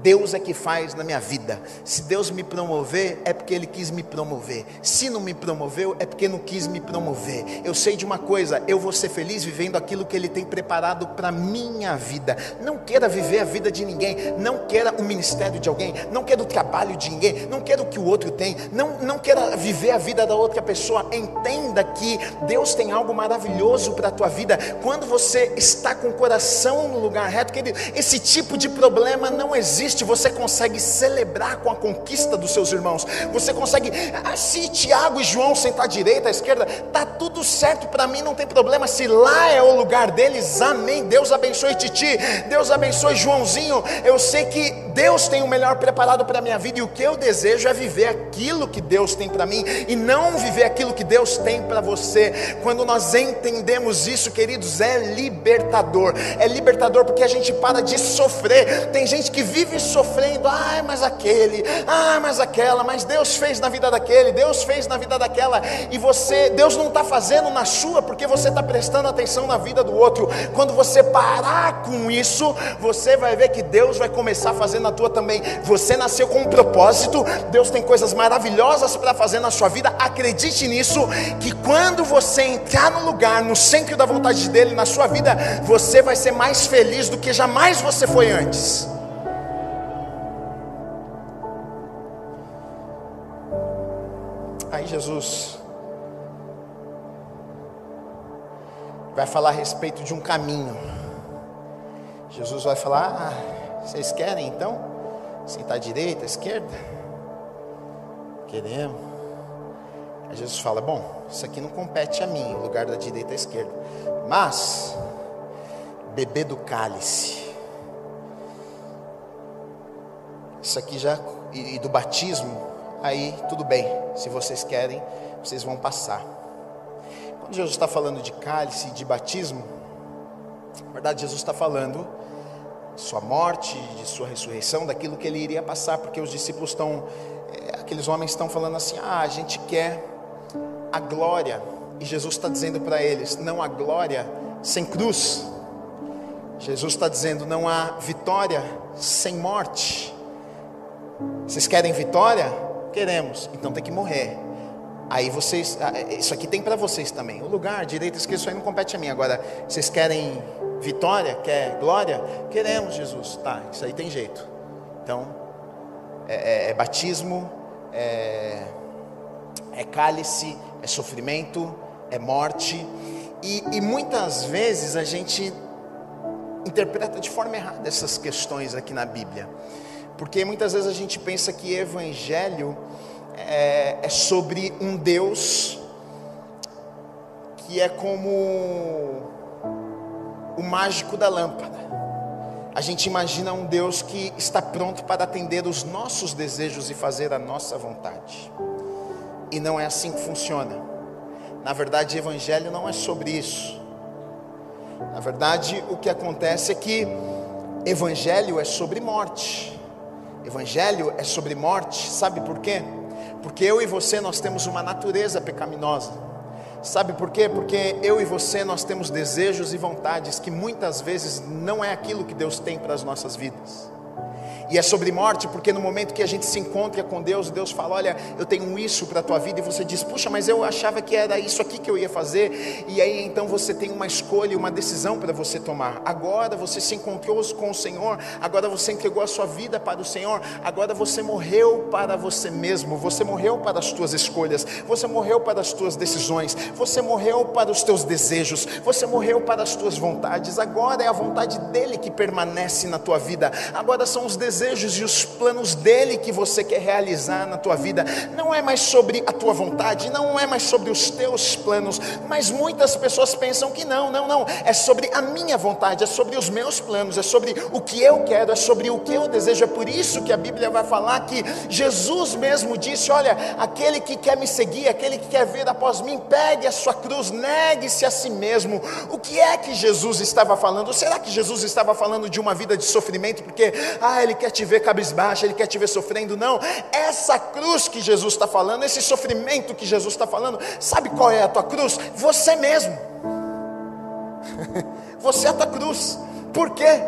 Deus é que faz na minha vida. Se Deus me promover, é porque Ele quis me promover. Se não me promoveu, é porque não quis me promover. Eu sei de uma coisa: eu vou ser feliz vivendo aquilo que Ele tem preparado para minha vida. Não queira viver a vida de ninguém. Não queira o ministério de alguém. Não queira o trabalho de ninguém. Não queira o que o outro tem. Não, não queira viver a vida da outra pessoa. Entenda que Deus tem algo maravilhoso para a tua vida. Quando você está com o coração no lugar reto, querido, esse tipo de problema não existe você consegue celebrar com a conquista dos seus irmãos. Você consegue, ah, se Tiago e João sentar à direita, à esquerda, tá tudo certo para mim, não tem problema. Se lá é o lugar deles, amém. Deus abençoe Titi, Deus abençoe Joãozinho. Eu sei que Deus tem o melhor preparado para a minha vida e o que eu desejo é viver aquilo que Deus tem para mim e não viver aquilo que Deus tem para você. Quando nós entendemos isso, queridos, é libertador. É libertador porque a gente para de sofrer. Tem gente que vive sofrendo, ai, mas aquele, ai, mas aquela, mas Deus fez na vida daquele, Deus fez na vida daquela, e você, Deus não está fazendo na sua, porque você está prestando atenção na vida do outro. Quando você parar com isso, você vai ver que Deus vai começar fazer na tua também. Você nasceu com um propósito, Deus tem coisas maravilhosas para fazer na sua vida, acredite nisso, que quando você entrar no lugar, no centro da vontade dele na sua vida, você vai ser mais feliz do que jamais você foi antes. Aí Jesus vai falar a respeito de um caminho. Jesus vai falar: ah, vocês querem então sentar à direita, à esquerda? Queremos. Aí Jesus fala: bom, isso aqui não compete a mim, o lugar da direita e à esquerda. Mas, beber do cálice. Isso aqui já, e, e do batismo, aí tudo bem, se vocês querem, vocês vão passar. Quando Jesus está falando de cálice, de batismo, na verdade, Jesus está falando sua morte, de sua ressurreição, daquilo que ele iria passar, porque os discípulos estão, é, aqueles homens estão falando assim: ah, a gente quer a glória, e Jesus está dizendo para eles: não há glória sem cruz. Jesus está dizendo: não há vitória sem morte. Vocês querem vitória? Queremos, então tem que morrer. Aí vocês, ah, isso aqui tem para vocês também. O lugar, direito, esquerda, isso aí não compete a mim. Agora, vocês querem vitória? Quer glória? Queremos, Jesus. Tá, isso aí tem jeito. Então, é, é, é batismo, é, é, cálice, é sofrimento, é morte. E, e muitas vezes a gente interpreta de forma errada essas questões aqui na Bíblia. Porque muitas vezes a gente pensa que evangelho é, é sobre um Deus que é como o mágico da lâmpada. A gente imagina um Deus que está pronto para atender os nossos desejos e fazer a nossa vontade. E não é assim que funciona. Na verdade, evangelho não é sobre isso. Na verdade, o que acontece é que evangelho é sobre morte. Evangelho é sobre morte, sabe por quê? Porque eu e você nós temos uma natureza pecaminosa. Sabe por quê? Porque eu e você nós temos desejos e vontades que muitas vezes não é aquilo que Deus tem para as nossas vidas. E é sobre morte, porque no momento que a gente se encontra com Deus, Deus fala: Olha, eu tenho isso para a tua vida, e você diz: Puxa, mas eu achava que era isso aqui que eu ia fazer. E aí então você tem uma escolha, uma decisão para você tomar. Agora você se encontrou com o Senhor, agora você entregou a sua vida para o Senhor, agora você morreu para você mesmo, você morreu para as tuas escolhas, você morreu para as tuas decisões, você morreu para os teus desejos, você morreu para as tuas vontades. Agora é a vontade dele que permanece na tua vida, agora são os desejos desejos e os planos dele que você quer realizar na tua vida. Não é mais sobre a tua vontade, não é mais sobre os teus planos, mas muitas pessoas pensam que não, não, não. É sobre a minha vontade, é sobre os meus planos, é sobre o que eu quero, é sobre o que eu desejo. É por isso que a Bíblia vai falar que Jesus mesmo disse: Olha, aquele que quer me seguir, aquele que quer vir após mim, pegue a sua cruz, negue-se a si mesmo. O que é que Jesus estava falando? Será que Jesus estava falando de uma vida de sofrimento? Porque, ah, ele quer quer te ver cabisbaixo, Ele quer te ver sofrendo, não. Essa cruz que Jesus está falando, esse sofrimento que Jesus está falando, sabe qual é a tua cruz? Você mesmo. <laughs> Você é a tua cruz. Por quê?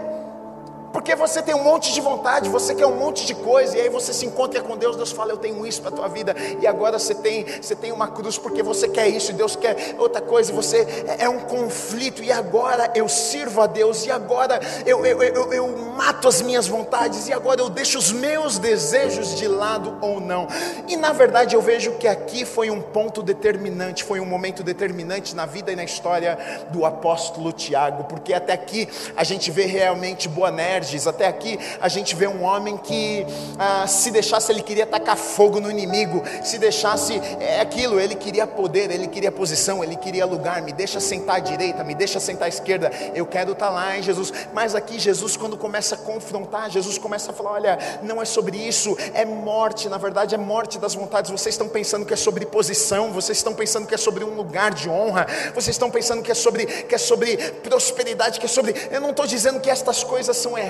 Porque você tem um monte de vontade, você quer um monte de coisa, e aí você se encontra com Deus, Deus fala, eu tenho isso para a tua vida, e agora você tem, você tem uma cruz porque você quer isso, e Deus quer outra coisa, e você é, é um conflito, e agora eu sirvo a Deus, e agora eu, eu, eu, eu mato as minhas vontades, e agora eu deixo os meus desejos de lado ou não. E na verdade eu vejo que aqui foi um ponto determinante, foi um momento determinante na vida e na história do apóstolo Tiago, porque até aqui a gente vê realmente Boanerges, até aqui a gente vê um homem que ah, se deixasse ele queria tacar fogo no inimigo, se deixasse é aquilo, ele queria poder, ele queria posição, ele queria lugar, me deixa sentar à direita, me deixa sentar à esquerda, eu quero estar lá em Jesus, mas aqui Jesus quando começa a confrontar, Jesus começa a falar, olha, não é sobre isso, é morte, na verdade é morte das vontades, vocês estão pensando que é sobre posição, vocês estão pensando que é sobre um lugar de honra, vocês estão pensando que é sobre, que é sobre prosperidade, que é sobre. Eu não estou dizendo que estas coisas são erradas,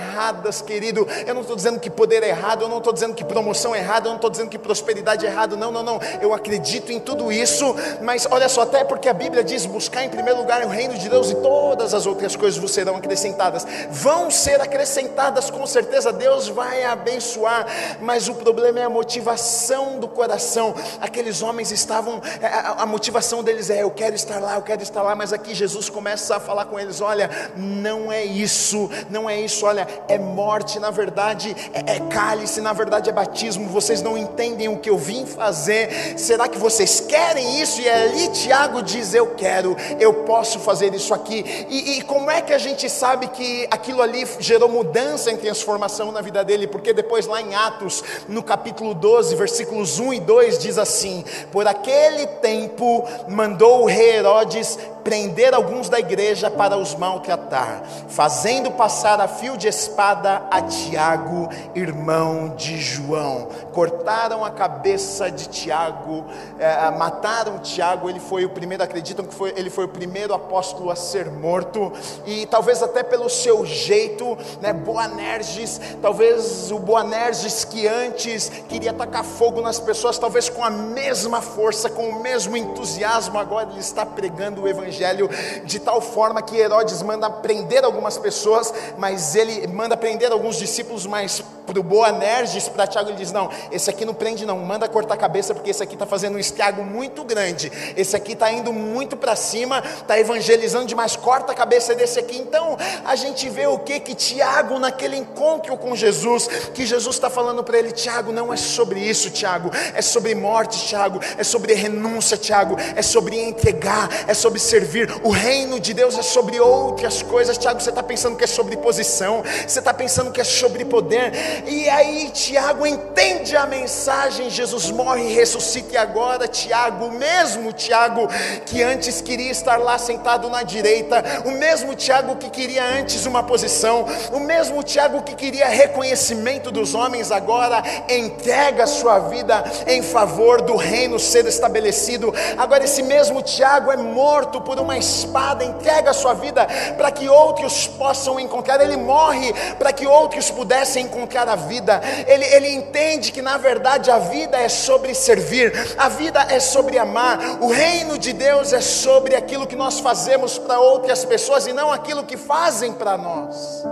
querido. Eu não estou dizendo que poder é errado, eu não estou dizendo que promoção é errada, eu não estou dizendo que prosperidade é errado. Não, não, não. Eu acredito em tudo isso, mas olha só, até porque a Bíblia diz: buscar em primeiro lugar o reino de Deus e todas as outras coisas vos serão acrescentadas. Vão ser acrescentadas, com certeza, Deus vai abençoar, mas o problema é a motivação do coração. Aqueles homens estavam, é, a, a motivação deles é: eu quero estar lá, eu quero estar lá, mas aqui Jesus começa a falar com eles: olha, não é isso, não é isso, olha, é morte, na verdade é, é cálice, na verdade é batismo, vocês não entendem o que eu vim fazer, será que vocês querem isso? E ali Tiago diz: eu quero, eu posso fazer isso aqui, e, e como é que a gente sabe que aquilo ali gerou mudança em transformação na vida dele? Porque depois lá em Atos, no capítulo 12, versículos 1 e 2, diz assim: Por aquele tempo mandou o rei Herodes prender alguns da igreja para os maltratar, fazendo passar a fio de espada a Tiago, irmão de João. Cortaram a cabeça de Tiago, é, mataram Tiago. Ele foi o primeiro, acreditam que foi, ele foi o primeiro apóstolo a ser morto, e talvez até pelo seu jeito, né, Boanerges, talvez o Boanerges que antes queria tacar fogo nas pessoas, talvez com a mesma força, com o mesmo entusiasmo, agora ele está pregando o evangelho evangelho de tal forma que Herodes manda prender algumas pessoas, mas ele manda prender alguns discípulos, mas para o Boanerges, para Tiago, ele diz: Não, esse aqui não prende, não, manda cortar a cabeça, porque esse aqui está fazendo um estrago muito grande, esse aqui está indo muito para cima, está evangelizando demais, corta a cabeça desse aqui. Então a gente vê o que? Que Tiago, naquele encontro com Jesus, que Jesus está falando para ele: Tiago, não é sobre isso, Tiago, é sobre morte, Tiago, é sobre renúncia, Tiago, é sobre entregar, é sobre servir. O reino de Deus é sobre outras coisas, Tiago. Você está pensando que é sobre posição, você está pensando que é sobre poder. E aí Tiago entende a mensagem, Jesus morre, ressuscita e agora Tiago, mesmo Tiago que antes queria estar lá sentado na direita, o mesmo Tiago que queria antes uma posição, o mesmo Tiago que queria reconhecimento dos homens, agora entrega sua vida em favor do reino ser estabelecido. Agora esse mesmo Tiago é morto por uma espada, entrega a sua vida para que outros possam encontrar, ele morre para que outros pudessem encontrar a vida, ele, ele entende que na verdade a vida é sobre servir, a vida é sobre amar, o reino de Deus é sobre aquilo que nós fazemos para outras pessoas e não aquilo que fazem para nós.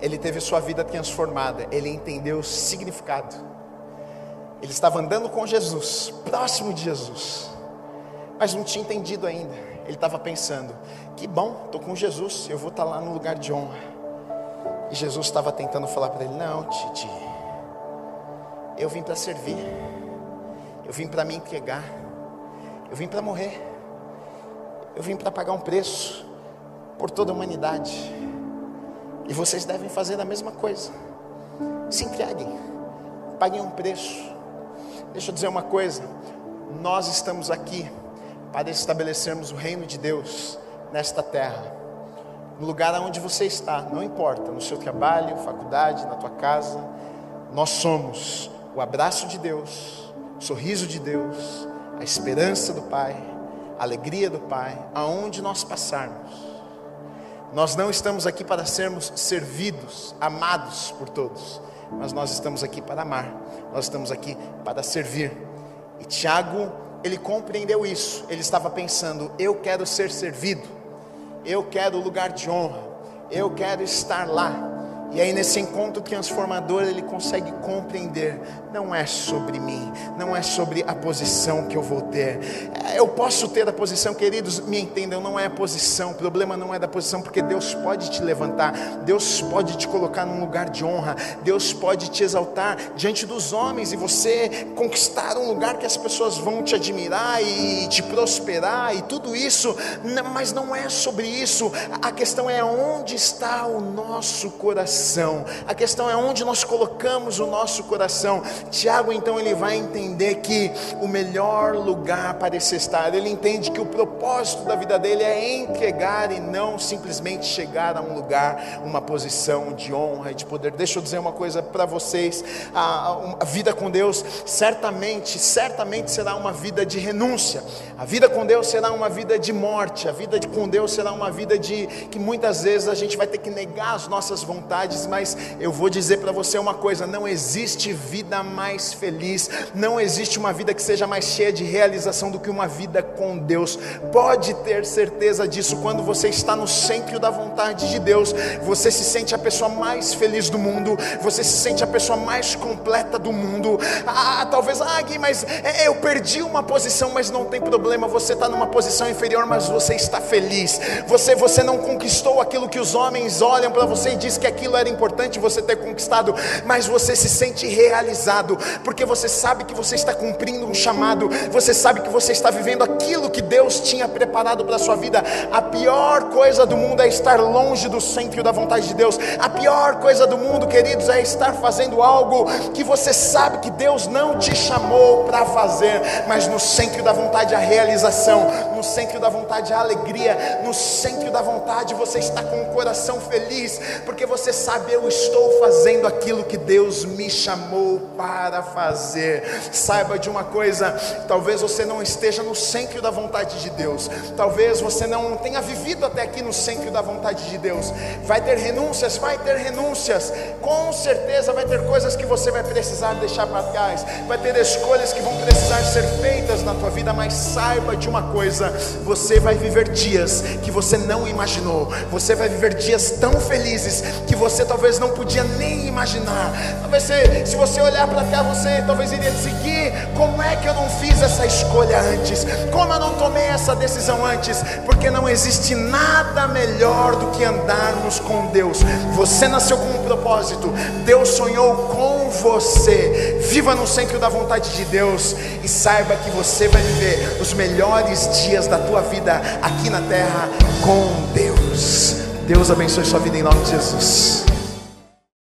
Ele teve sua vida transformada, ele entendeu o significado. Ele estava andando com Jesus, próximo de Jesus, mas não tinha entendido ainda. Ele estava pensando: que bom, estou com Jesus, eu vou estar tá lá no lugar de honra. E Jesus estava tentando falar para ele: não, Titi, eu vim para servir, eu vim para me entregar, eu vim para morrer, eu vim para pagar um preço por toda a humanidade. E vocês devem fazer a mesma coisa. Se entreguem, paguem um preço. Deixa eu dizer uma coisa: nós estamos aqui para estabelecermos o reino de Deus nesta terra. No lugar onde você está, não importa, no seu trabalho, faculdade, na tua casa, nós somos o abraço de Deus, o sorriso de Deus, a esperança do Pai, a alegria do Pai, aonde nós passarmos. Nós não estamos aqui para sermos servidos, amados por todos, mas nós estamos aqui para amar, nós estamos aqui para servir. E Tiago ele compreendeu isso. Ele estava pensando: eu quero ser servido, eu quero o lugar de honra, eu quero estar lá. E aí, nesse encontro transformador, ele consegue compreender: não é sobre mim, não é sobre a posição que eu vou ter. Eu posso ter a posição, queridos, me entendam, não é a posição, o problema não é da posição, porque Deus pode te levantar, Deus pode te colocar num lugar de honra, Deus pode te exaltar diante dos homens e você conquistar um lugar que as pessoas vão te admirar e te prosperar e tudo isso, mas não é sobre isso, a questão é onde está o nosso coração, a questão é onde nós colocamos o nosso coração. Tiago então ele vai entender que o melhor lugar para esse estar, ele entende que o propósito da vida dele é entregar e não simplesmente chegar a um lugar, uma posição de honra e de poder. Deixa eu dizer uma coisa para vocês: a, a vida com Deus certamente, certamente será uma vida de renúncia. A vida com Deus será uma vida de morte. A vida com Deus será uma vida de que muitas vezes a gente vai ter que negar as nossas vontades, mas eu vou dizer para você uma coisa: não existe vida mais feliz, não existe uma vida que seja mais cheia de realização do que uma vida com Deus. Pode ter certeza disso, quando você está no centro da vontade de Deus, você se sente a pessoa mais feliz do mundo, você se sente a pessoa mais completa do mundo. Ah, talvez, ah, Gui, mas é, eu perdi uma posição, mas não tem problema, você está numa posição inferior, mas você está feliz. Você, você não conquistou aquilo que os homens olham para você e diz que aquilo era importante você ter conquistado, mas você se sente realizado porque você sabe que você está cumprindo um chamado, você sabe que você está vivendo aquilo que Deus tinha preparado para a sua vida. A pior coisa do mundo é estar longe do centro da vontade de Deus. A pior coisa do mundo, queridos, é estar fazendo algo que você sabe que Deus não te chamou para fazer, mas no centro da vontade a realização, no centro da vontade a alegria, no centro da vontade você está com o coração feliz, porque você eu estou fazendo aquilo que Deus me chamou para fazer. Saiba de uma coisa: talvez você não esteja no centro da vontade de Deus, talvez você não tenha vivido até aqui no centro da vontade de Deus. Vai ter renúncias, vai ter renúncias, com certeza vai ter coisas que você vai precisar deixar para trás, vai ter escolhas que vão precisar ser feitas na tua vida, mas saiba de uma coisa: você vai viver dias que você não imaginou, você vai viver dias tão felizes que você talvez não podia nem imaginar. Talvez se, se você olhar para cá você talvez iria seguir. Como é que eu não fiz essa escolha antes? Como eu não tomei essa decisão antes? Porque não existe nada melhor do que andarmos com Deus. Você nasceu com um propósito, Deus sonhou com você. Viva no centro da vontade de Deus e saiba que você vai viver os melhores dias da tua vida aqui na terra com Deus. Deus abençoe sua vida em nome de Jesus.